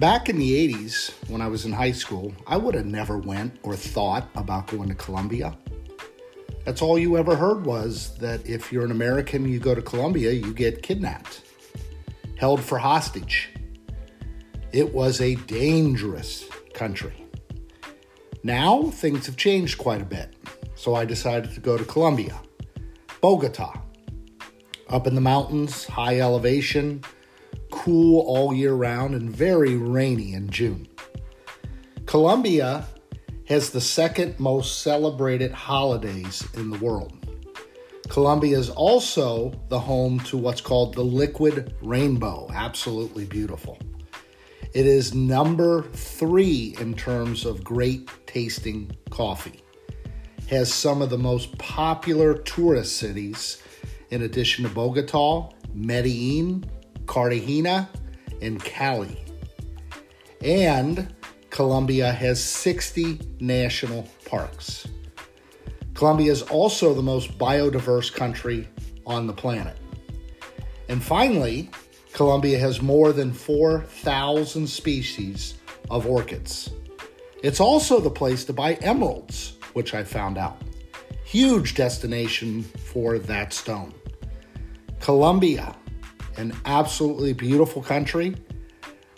Back in the 80s, when I was in high school, I would have never went or thought about going to Colombia. That's all you ever heard was that if you're an American, you go to Colombia, you get kidnapped, held for hostage. It was a dangerous country. Now, things have changed quite a bit, so I decided to go to Colombia, Bogota. Up in the mountains, high elevation, cool all year round and very rainy in June. Colombia has the second most celebrated holidays in the world. Colombia is also the home to what's called the liquid rainbow, absolutely beautiful. It is number three in terms of great tasting coffee. Has some of the most popular tourist cities, in addition to Bogota, Medellin, Cartagena, and Cali. And Colombia has 60 national parks. Colombia is also the most biodiverse country on the planet. And finally, Colombia has more than 4,000 species of orchids. It's also the place to buy emeralds, which I found out. Huge destination for that stone. Colombia an absolutely beautiful country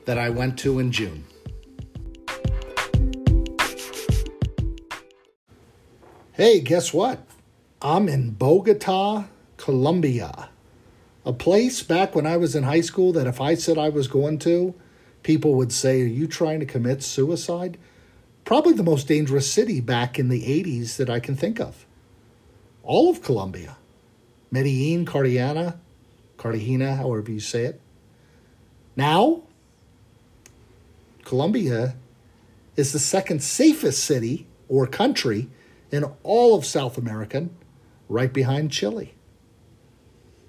that I went to in June. Hey, guess what? I'm in Bogota, Colombia. A place back when I was in high school that if I said I was going to, people would say, Are you trying to commit suicide? Probably the most dangerous city back in the 80s that I can think of. All of Colombia. Medellin, Cartagena, Cartagena, however you say it. Now, Colombia is the second safest city or country in all of South America, right behind Chile.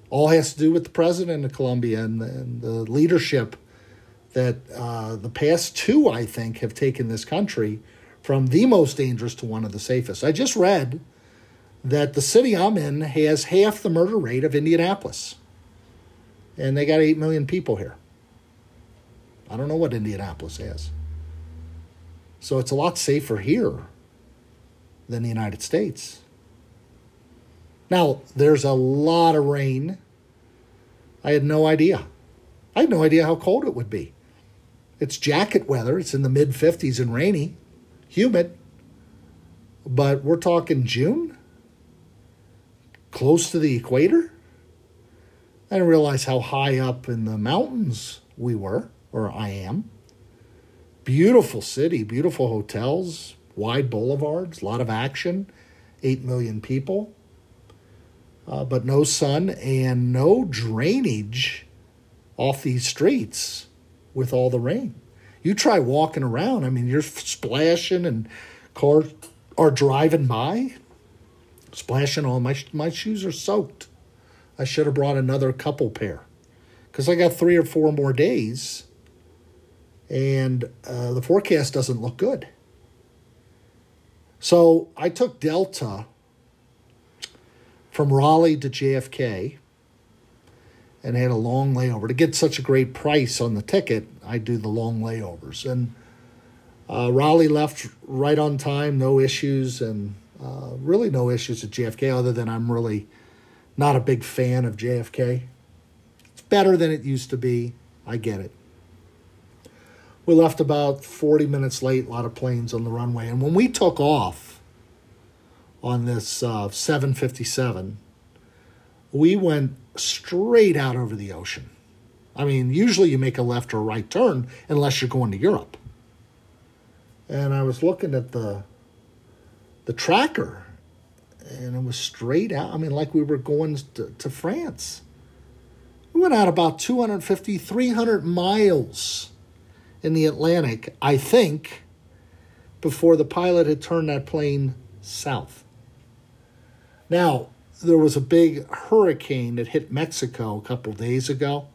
All has to do with the president of Colombia and the, and the leadership that uh, the past two, I think, have taken this country from the most dangerous to one of the safest. I just read that the city I'm in has half the murder rate of Indianapolis and they got 8 million people here. I don't know what Indianapolis has. So it's a lot safer here than the United States. Now, there's a lot of rain. I had no idea. I had no idea how cold it would be. It's jacket weather, it's in the mid 50s and rainy, humid. But we're talking June? Close to the equator? I didn't realize how high up in the mountains we were, or I am. Beautiful city, beautiful hotels, wide boulevards, a lot of action, 8 million people, uh, but no sun and no drainage off these streets with all the rain. You try walking around, I mean, you're splashing and cars are driving by, splashing all my, my shoes are soaked. I should have brought another couple pair because I got three or four more days and uh, the forecast doesn't look good. So I took Delta from Raleigh to JFK and had a long layover. To get such a great price on the ticket, I do the long layovers. And uh, Raleigh left right on time, no issues, and uh, really no issues at JFK other than I'm really not a big fan of JFK. It's better than it used to be. I get it. We left about 40 minutes late, a lot of planes on the runway. And when we took off on this uh, 757, we went straight out over the ocean. I mean, usually you make a left or right turn unless you're going to Europe. And I was looking at the the tracker and it was straight out. I mean, like we were going to, to France. We went out about 250, 300 miles in the Atlantic, I think, before the pilot had turned that plane south. Now, there was a big hurricane that hit Mexico a couple days ago.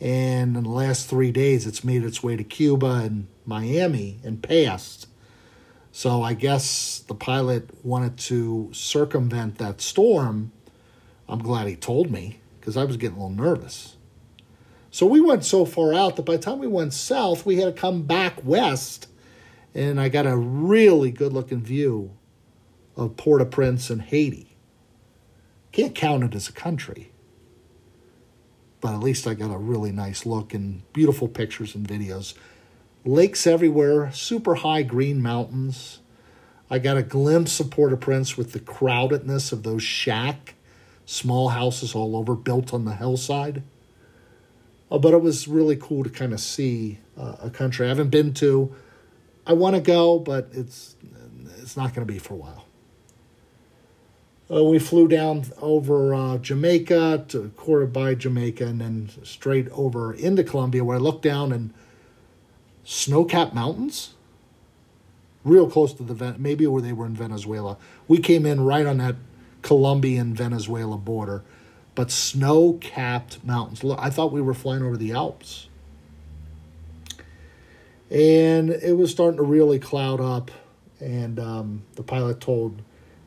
And in the last three days, it's made its way to Cuba and Miami and passed. So I guess the pilot wanted to circumvent that storm. I'm glad he told me because I was getting a little nervous. So we went so far out that by the time we went south, we had to come back west. And I got a really good looking view of Port au Prince and Haiti. Can't count it as a country, but at least I got a really nice look and beautiful pictures and videos. Lakes everywhere, super high green mountains. I got a glimpse of Port au Prince with the crowdedness of those shack, small houses all over built on the hillside. Uh, but it was really cool to kind of see uh, a country I haven't been to. I want to go, but it's it's not going to be for a while. Uh, we flew down over uh, Jamaica to Curaçao Bay, Jamaica, and then straight over into Colombia, where I looked down and snow-capped mountains, real close to the maybe where they were in Venezuela. We came in right on that Colombian Venezuela border, but snow-capped mountains. Look, I thought we were flying over the Alps, and it was starting to really cloud up. And um, the pilot told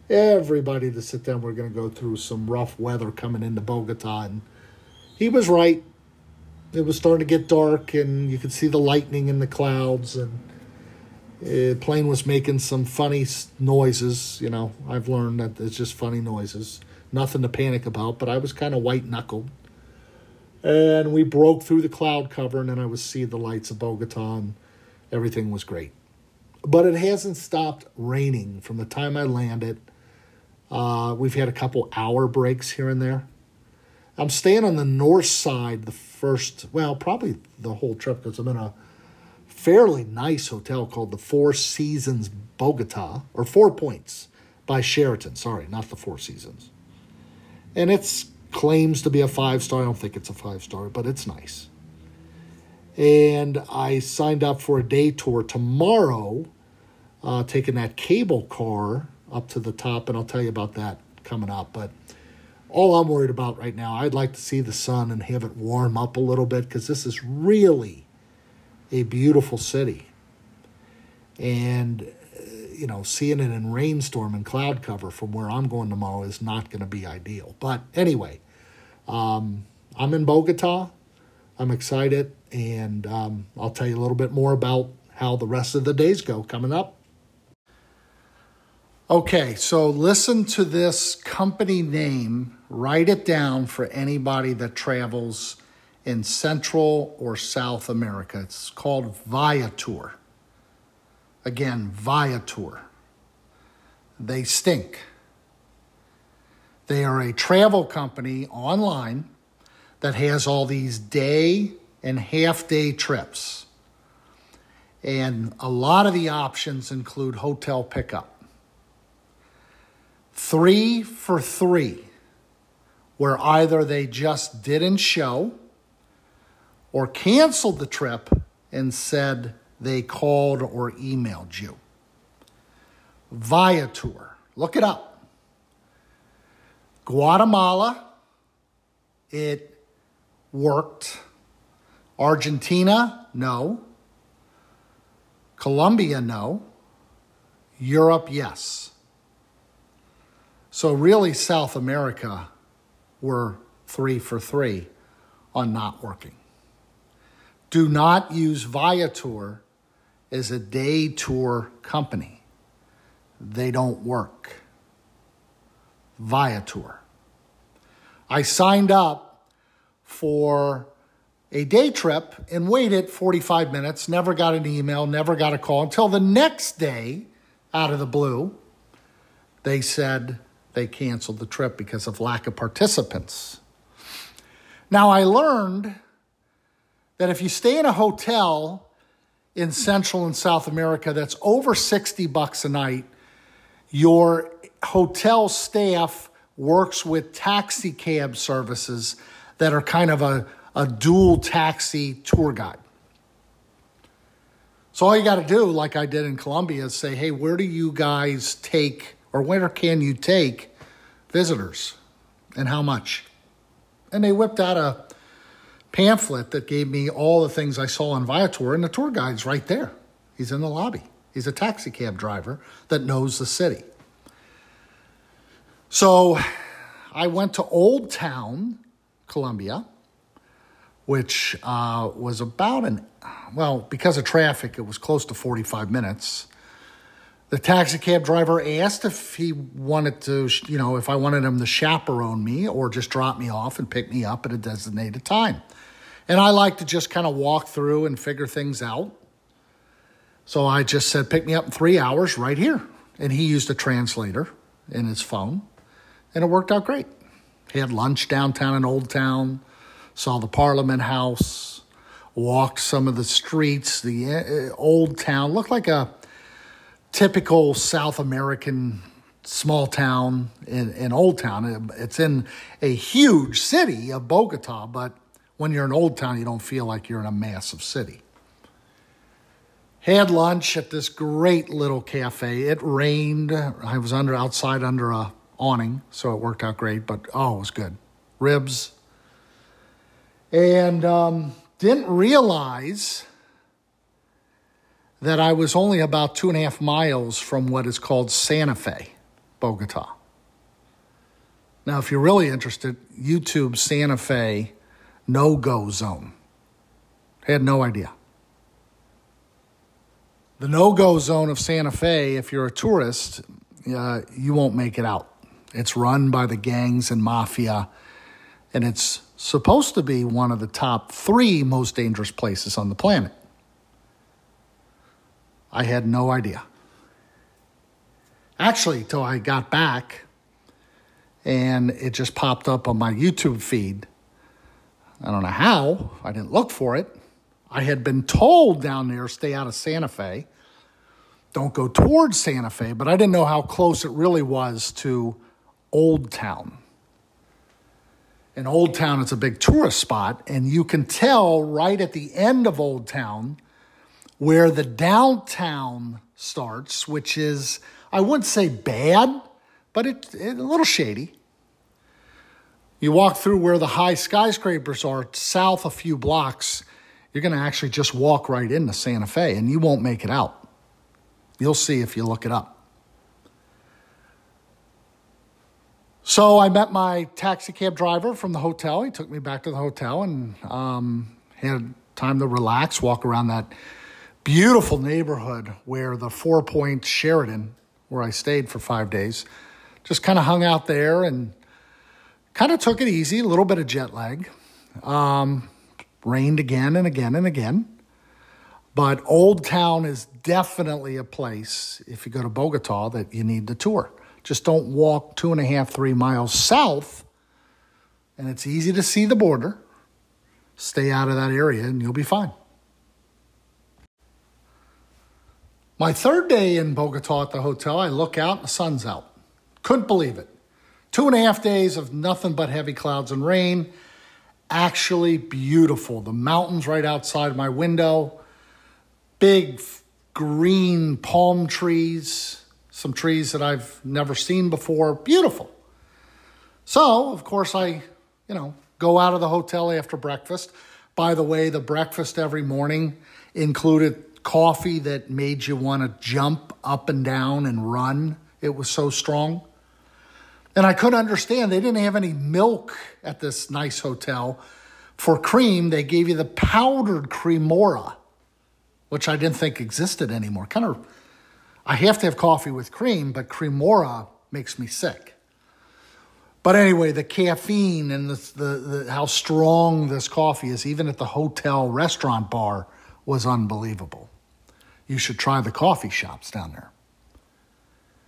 everybody to sit down. We're going to go through some rough weather coming into Bogota. And he was right. It was starting to get dark, and you could see the lightning in the clouds. And the plane was making some funny noises. You know, I've learned that it's just funny noises. Nothing to panic about, but I was kind of white knuckled. And we broke through the cloud cover, and then I was see the lights of Bogota, and everything was great. But it hasn't stopped raining from the time I landed uh, we've had a couple hour breaks here and there. I'm staying on the north side the first, well, probably the whole trip because I'm in a fairly nice hotel called the Four Seasons Bogota, or Four Points by Sheraton. Sorry, not the Four Seasons. And it's claims to be a five star. I don't think it's a five star, but it's nice. And I signed up for a day tour tomorrow, uh, taking that cable car up to the top, and I'll tell you about that coming up. But all I'm worried about right now, I'd like to see the sun and have it warm up a little bit because this is really a beautiful city. And, you know, seeing it in rainstorm and cloud cover from where I'm going tomorrow is not going to be ideal. But anyway, um, I'm in Bogota. I'm excited, and um, I'll tell you a little bit more about how the rest of the days go coming up. Okay, so listen to this company name, write it down for anybody that travels in Central or South America. It's called Viator. Again, Viator. They stink. They are a travel company online that has all these day and half day trips. And a lot of the options include hotel pickup three for three, where either they just didn't show or canceled the trip and said they called or emailed you. Viator, look it up. Guatemala, it worked. Argentina, no. Colombia, no. Europe, yes. So, really, South America were three for three on not working. Do not use Viator as a day tour company, they don't work. Viator. I signed up for a day trip and waited 45 minutes, never got an email, never got a call until the next day, out of the blue, they said, they canceled the trip because of lack of participants. Now, I learned that if you stay in a hotel in Central and South America that's over 60 bucks a night, your hotel staff works with taxi cab services that are kind of a, a dual taxi tour guide. So all you got to do, like I did in Colombia, is say, hey, where do you guys take or where can you take visitors and how much? And they whipped out a pamphlet that gave me all the things I saw on Viator, and the tour guide's right there. He's in the lobby. He's a taxi cab driver that knows the city. So I went to Old Town, Colombia, which uh, was about an, well, because of traffic, it was close to 45 minutes. The taxi cab driver asked if he wanted to, you know, if I wanted him to chaperone me or just drop me off and pick me up at a designated time. And I like to just kind of walk through and figure things out. So I just said, pick me up in three hours right here. And he used a translator in his phone, and it worked out great. He had lunch downtown in Old Town, saw the Parliament House, walked some of the streets, the uh, Old Town, looked like a typical South American small town in, in Old Town. It's in a huge city of Bogota, but when you're in Old Town, you don't feel like you're in a massive city. Had lunch at this great little cafe. It rained. I was under outside under a awning, so it worked out great. But oh, it was good. Ribs. And um, didn't realize that I was only about two and a half miles from what is called Santa Fe, Bogota. Now, if you're really interested, YouTube Santa Fe no go zone. I Had no idea. The no go zone of Santa Fe, if you're a tourist, uh, you won't make it out. It's run by the gangs and mafia, and it's supposed to be one of the top three most dangerous places on the planet. I had no idea. Actually, till I got back and it just popped up on my YouTube feed. I don't know how, I didn't look for it. I had been told down there, stay out of Santa Fe. Don't go towards Santa Fe, but I didn't know how close it really was to Old Town. In Old Town, it's a big tourist spot, and you can tell right at the end of Old Town where the downtown starts, which is, I wouldn't say bad, but it's it, a little shady. You walk through where the high skyscrapers are, south a few blocks, you're going to actually just walk right into Santa Fe and you won't make it out. You'll see if you look it up. So I met my taxi cab driver from the hotel. He took me back to the hotel and um, had time to relax, walk around that beautiful neighborhood where the Four Point Sheraton, where I stayed for five days, just kind of hung out there and kind of took it easy, a little bit of jet lag. Um, rained again and again and again. But Old Town is definitely a place, if you go to Bogota, that you need to tour. Just don't walk two and a half, three miles south, and it's easy to see the border. Stay out of that area and you'll be fine. My third day in Bogota at the hotel, I look out, the sun's out. Couldn't believe it. Two and a half days of nothing but heavy clouds and rain. Actually beautiful. The mountains right outside my window, big green palm trees, some trees that I've never seen before. Beautiful. So, of course, I, you know, go out of the hotel after breakfast. By the way, the breakfast every morning included coffee that made you want to jump up and down and run. It was so strong. And I couldn't understand. They didn't have any milk at this nice hotel. For cream, they gave you the powdered Cremora, which I didn't think existed anymore. Kind of, I have to have coffee with cream, but Cremora makes me sick. But anyway, the caffeine and the, the, the, how strong this coffee is, even at the hotel restaurant bar, was unbelievable you should try the coffee shops down there.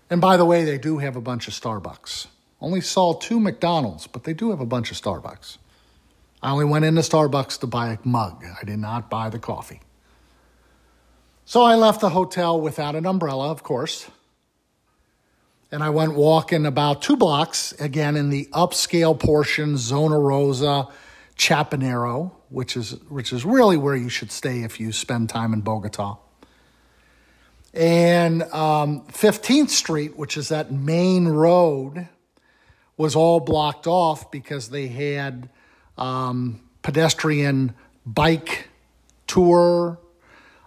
And by the way, they do have a bunch of Starbucks. Only saw two McDonald's, but they do have a bunch of Starbucks. I only went into Starbucks to buy a mug. I did not buy the coffee. So I left the hotel without an umbrella, of course. And I went walking about two blocks, again in the upscale portion, Zona Rosa, Chapinero, which is, which is really where you should stay if you spend time in Bogota. And um, 15th Street, which is that main road, was all blocked off because they had um, pedestrian bike tour,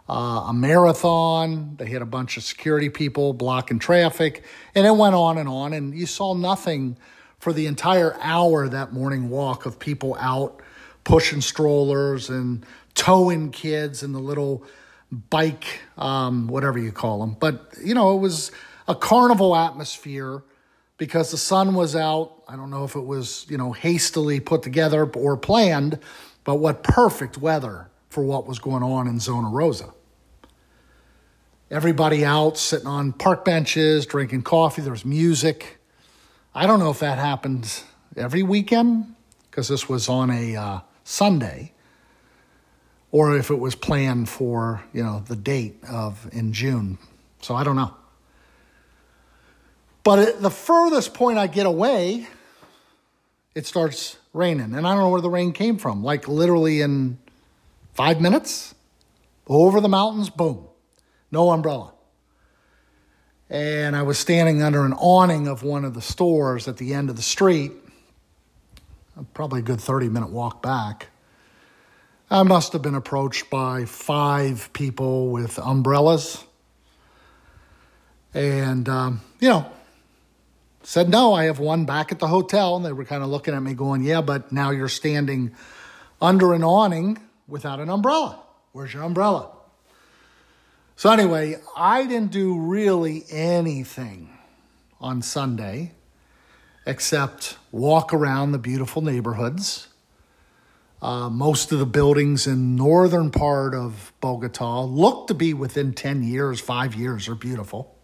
uh, a marathon. They had a bunch of security people blocking traffic, and it went on and on. And you saw nothing for the entire hour that morning walk of people out pushing strollers and towing kids and the little bike, um, whatever you call them. But, you know, it was a carnival atmosphere because the sun was out. I don't know if it was, you know, hastily put together or planned, but what perfect weather for what was going on in Zona Rosa. Everybody out sitting on park benches, drinking coffee, there's music. I don't know if that happened every weekend because this was on a uh, Sunday or if it was planned for, you know, the date of in June. So I don't know. But at the furthest point I get away, it starts raining. And I don't know where the rain came from. Like literally in five minutes, over the mountains, boom, no umbrella. And I was standing under an awning of one of the stores at the end of the street, probably a good 30 minute walk back. I must have been approached by five people with umbrellas. And, um, you know, Said, no, I have one back at the hotel. And they were kind of looking at me going, yeah, but now you're standing under an awning without an umbrella. Where's your umbrella? So, anyway, I didn't do really anything on Sunday except walk around the beautiful neighborhoods. Uh, most of the buildings in northern part of Bogota look to be within 10 years, five years are beautiful.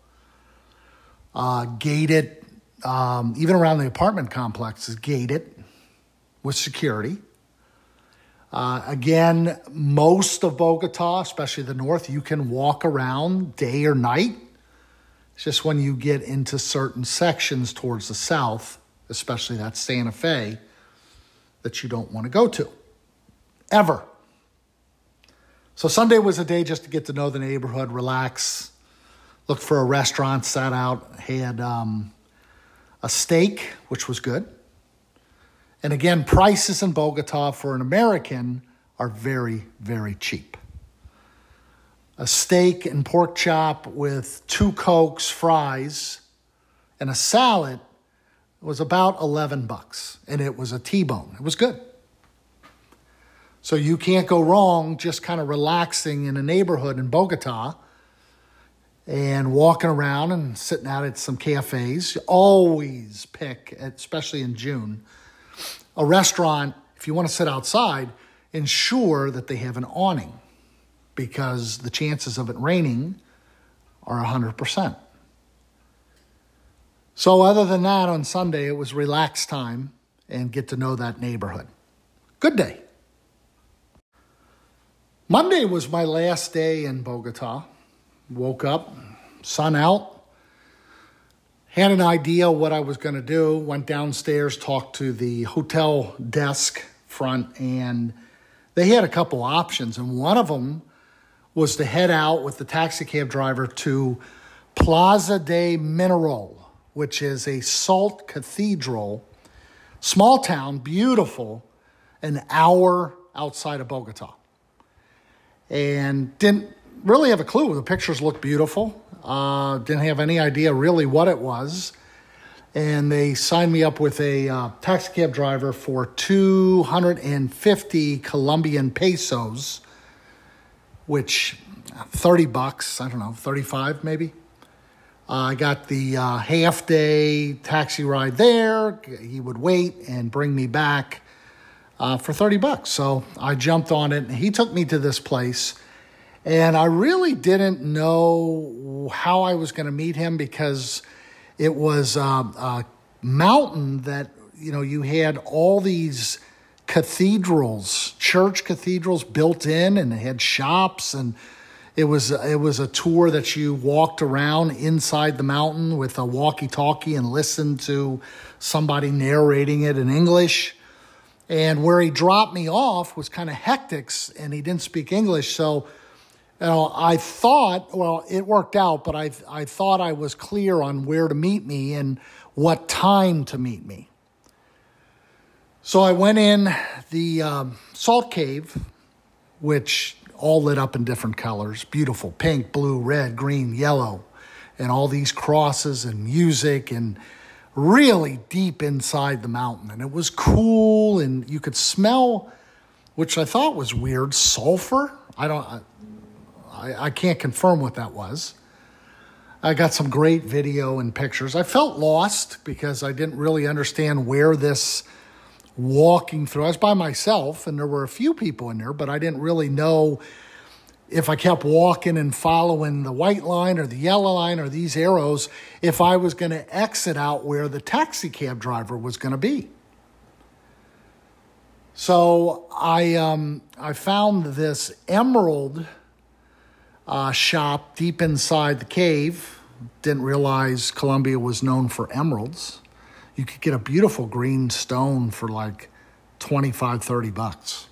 Uh, gated um, even around the apartment complex is gated with security. Uh, again, most of Bogota, especially the north, you can walk around day or night. It's just when you get into certain sections towards the south, especially that Santa Fe, that you don't want to go to. Ever. So Sunday was a day just to get to know the neighborhood, relax, look for a restaurant, sat out, had um, a steak, which was good. And again, prices in Bogota for an American are very, very cheap. A steak and pork chop with two Cokes, fries, and a salad was about 11 bucks. And it was a T-bone. It was good. So you can't go wrong just kind of relaxing in a neighborhood in Bogota and walking around and sitting out at some cafes. Always pick, especially in June, a restaurant. If you want to sit outside, ensure that they have an awning because the chances of it raining are 100%. So, other than that, on Sunday, it was relaxed time and get to know that neighborhood. Good day. Monday was my last day in Bogota. Woke up, sun out, had an idea what I was going to do, went downstairs, talked to the hotel desk front, and they had a couple options. And one of them was to head out with the taxi cab driver to Plaza de Mineral, which is a salt cathedral, small town, beautiful, an hour outside of Bogota. And didn't really have a clue. The pictures looked beautiful. Uh, didn't have any idea really what it was. And they signed me up with a uh, taxi cab driver for 250 Colombian pesos, which 30 bucks, I don't know, 35 maybe. Uh, I got the uh, half day taxi ride there. He would wait and bring me back uh, for 30 bucks. So I jumped on it. And he took me to this place and I really didn't know how I was going to meet him because it was uh, a mountain that, you know, you had all these cathedrals, church cathedrals built in, and it had shops and it was it was a tour that you walked around inside the mountain with a walkie-talkie and listened to somebody narrating it in English. And where he dropped me off was kind of hectic, and he didn't speak English, so you know, I thought, well, it worked out, but I, I thought I was clear on where to meet me and what time to meet me. So I went in the um, salt cave, which all lit up in different colors beautiful pink, blue, red, green, yellow, and all these crosses and music and really deep inside the mountain. And it was cool, and you could smell which I thought was weird. Sulfur? I don't. I, I can't confirm what that was. I got some great video and pictures. I felt lost because I didn't really understand where this walking through. I was by myself and there were a few people in there, but I didn't really know if I kept walking and following the white line or the yellow line or these arrows, if I was going to exit out where the taxi cab driver was going to be. So I um, I found this emerald uh, shop deep inside the cave. Didn't realize Colombia was known for emeralds. You could get a beautiful green stone for like 25, 30 bucks.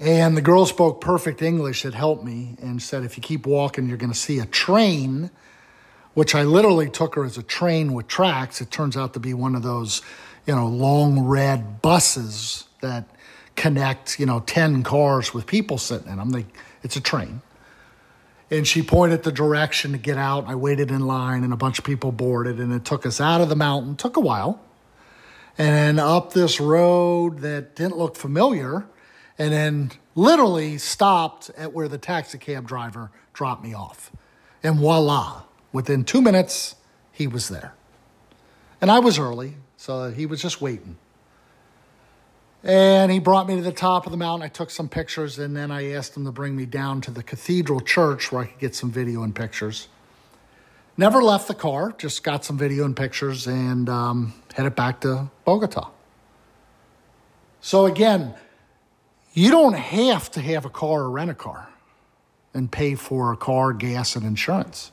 And the girl spoke perfect English that helped me and said, if you keep walking, you're going to see a train, which I literally took her as a train with tracks. It turns out to be one of those, you know, long red buses that connect, you know, 10 cars with people sitting in them. They, it's a train. And she pointed the direction to get out. I waited in line and a bunch of people boarded and it took us out of the mountain. Took a while. And up this road that didn't look familiar and then literally stopped at where the taxi cab driver dropped me off. And voila, within two minutes, he was there. And I was early, so he was just waiting. And he brought me to the top of the mountain. I took some pictures, and then I asked him to bring me down to the cathedral church where I could get some video and pictures. Never left the car, just got some video and pictures and um, headed back to Bogota. So, again, you don't have to have a car or rent a car and pay for a car, gas, and insurance.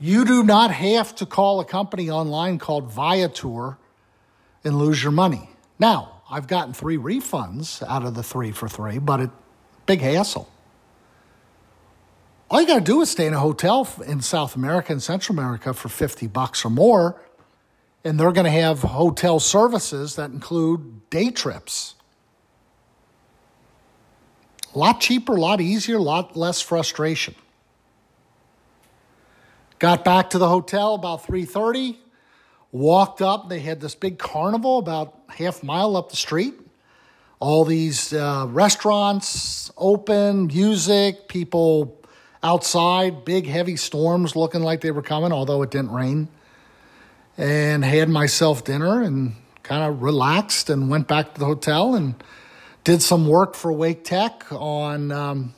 You do not have to call a company online called Viator and lose your money. Now, I've gotten three refunds out of the three for three, but it big hassle. All you got to do is stay in a hotel in South America and Central America for 50 bucks or more, and they're going to have hotel services that include day trips. A lot cheaper, a lot easier, a lot less frustration. Got back to the hotel about 3:30, walked up, they had this big carnival about half mile up the street. All these uh, restaurants open, music, people outside, big heavy storms looking like they were coming, although it didn't rain. And had myself dinner and kind of relaxed and went back to the hotel and did some work for Wake Tech on um,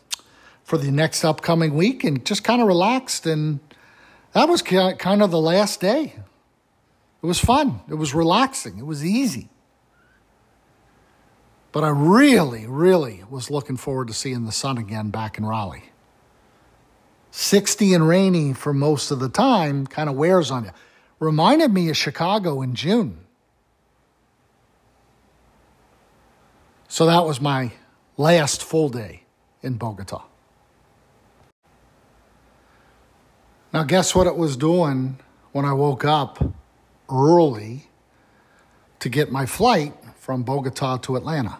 for the next upcoming week and just kind of relaxed. And that was kind of the last day. It was fun. It was relaxing. It was easy. But I really, really was looking forward to seeing the sun again back in Raleigh. 60 and rainy for most of the time kind of wears on you. Reminded me of Chicago in June. So that was my last full day in Bogota. Now, guess what it was doing when I woke up early to get my flight from Bogota to Atlanta?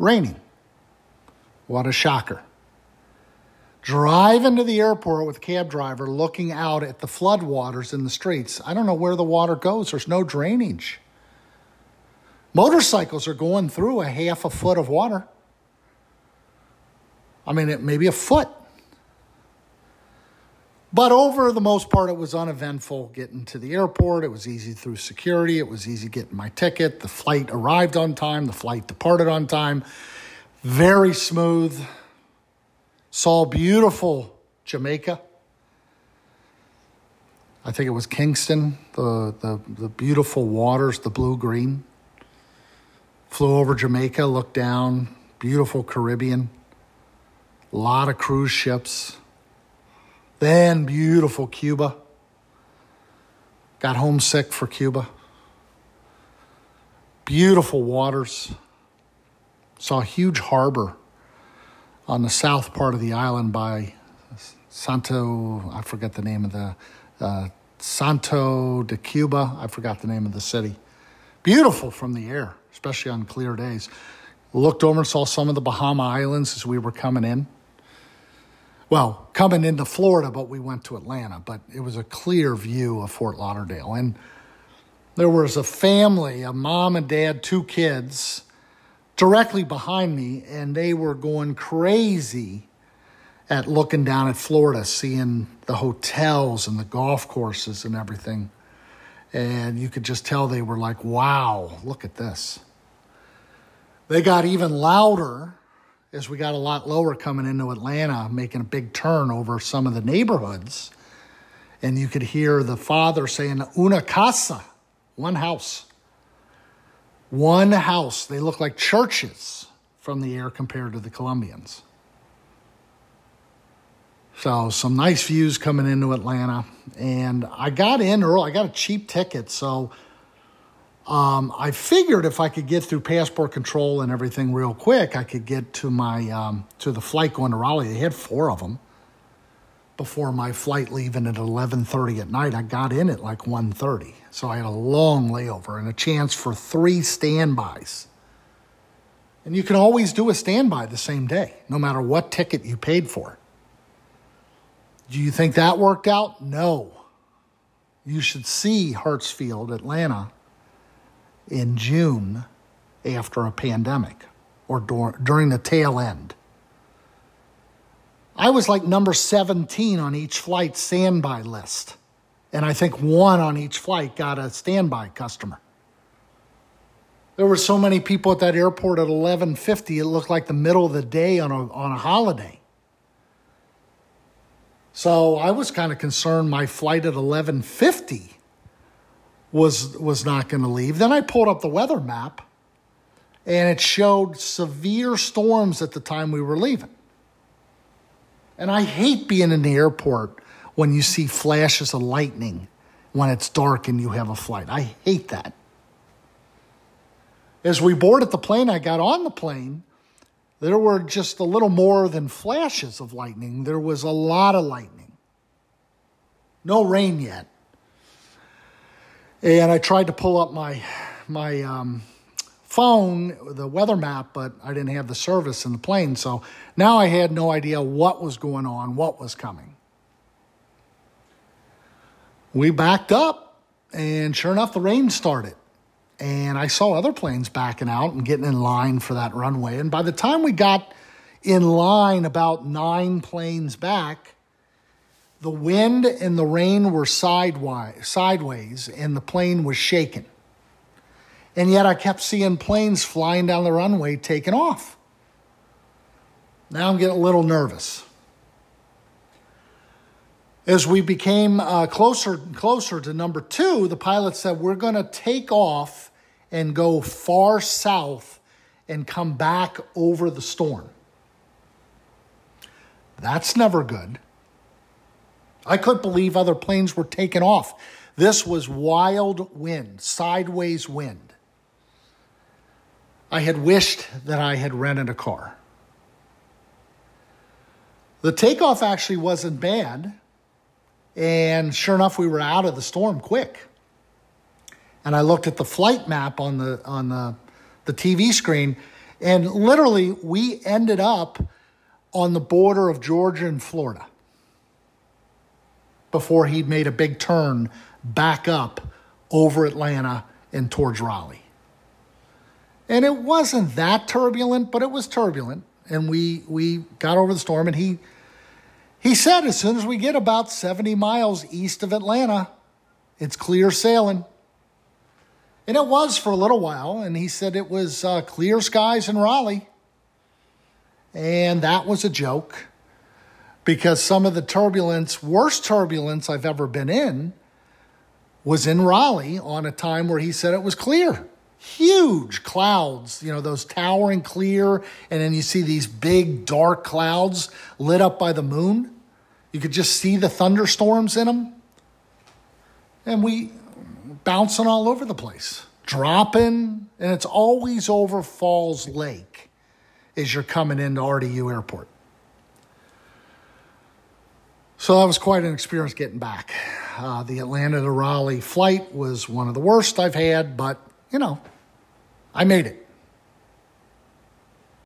Raining. What a shocker. Drive into the airport with cab driver looking out at the floodwaters in the streets. I don't know where the water goes, there's no drainage. Motorcycles are going through a half a foot of water. I mean, it maybe a foot. But over the most part, it was uneventful getting to the airport. It was easy through security. It was easy getting my ticket. The flight arrived on time. The flight departed on time. Very smooth. Saw beautiful Jamaica. I think it was Kingston, the, the, the beautiful waters, the blue green. Flew over Jamaica, looked down, beautiful Caribbean, a lot of cruise ships. Then beautiful Cuba. Got homesick for Cuba. Beautiful waters. Saw a huge harbor on the south part of the island by Santo, I forget the name of the, uh, Santo de Cuba. I forgot the name of the city. Beautiful from the air especially on clear days. Looked over and saw some of the Bahama Islands as we were coming in. Well, coming into Florida, but we went to Atlanta. But it was a clear view of Fort Lauderdale. And there was a family, a mom and dad, two kids, directly behind me, and they were going crazy at looking down at Florida, seeing the hotels and the golf courses and everything. And you could just tell they were like, wow, look at this. They got even louder as we got a lot lower coming into Atlanta, making a big turn over some of the neighborhoods. And you could hear the father saying, Una casa, one house. One house. They look like churches from the air compared to the Colombians. So, some nice views coming into Atlanta. And I got in early, I got a cheap ticket. So, um, I figured if I could get through passport control and everything real quick, I could get to my um, to the flight going to Raleigh. They had four of them before my flight leaving at 11:30 at night. I got in at like 1:30, so I had a long layover and a chance for three standbys. And you can always do a standby the same day, no matter what ticket you paid for. Do you think that worked out? No. You should see Hartsfield, Atlanta in June after a pandemic or dur- during the tail end. I was like number 17 on each flight standby list. And I think one on each flight got a standby customer. There were so many people at that airport at 11:50 it looked like the middle of the day on a on a holiday. So I was kind of concerned my flight at 11:50 was was not going to leave. Then I pulled up the weather map and it showed severe storms at the time we were leaving. And I hate being in the airport when you see flashes of lightning when it's dark and you have a flight. I hate that. As we boarded the plane, I got on the plane. There were just a little more than flashes of lightning. There was a lot of lightning. No rain yet. And I tried to pull up my my um, phone, the weather map, but I didn't have the service in the plane. So now I had no idea what was going on, what was coming. We backed up, and sure enough, the rain started. And I saw other planes backing out and getting in line for that runway. And by the time we got in line about nine planes back, the wind and the rain were sideways, sideways, and the plane was shaking. And yet I kept seeing planes flying down the runway taking off. Now I'm getting a little nervous. As we became uh, closer and closer to number two, the pilot said, We're going to take off and go far south and come back over the storm. That's never good. I couldn't believe other planes were taking off. This was wild wind, sideways wind. I had wished that I had rented a car. The takeoff actually wasn't bad, and sure enough, we were out of the storm quick. And I looked at the flight map on the on the, the TV screen, and literally we ended up on the border of Georgia and Florida before he'd made a big turn back up over Atlanta and towards Raleigh. And it wasn't that turbulent, but it was turbulent. And we we got over the storm and he he said as soon as we get about 70 miles east of Atlanta, it's clear sailing. And it was for a little while. And he said it was uh, clear skies in Raleigh. And that was a joke because some of the turbulence, worst turbulence I've ever been in, was in Raleigh on a time where he said it was clear. Huge clouds, you know, those towering clear, and then you see these big dark clouds lit up by the moon. You could just see the thunderstorms in them. And we bouncing all over the place, dropping, and it's always over Falls Lake as you're coming into RDU Airport. So that was quite an experience getting back. Uh, the Atlanta to Raleigh flight was one of the worst I've had, but you know, I made it.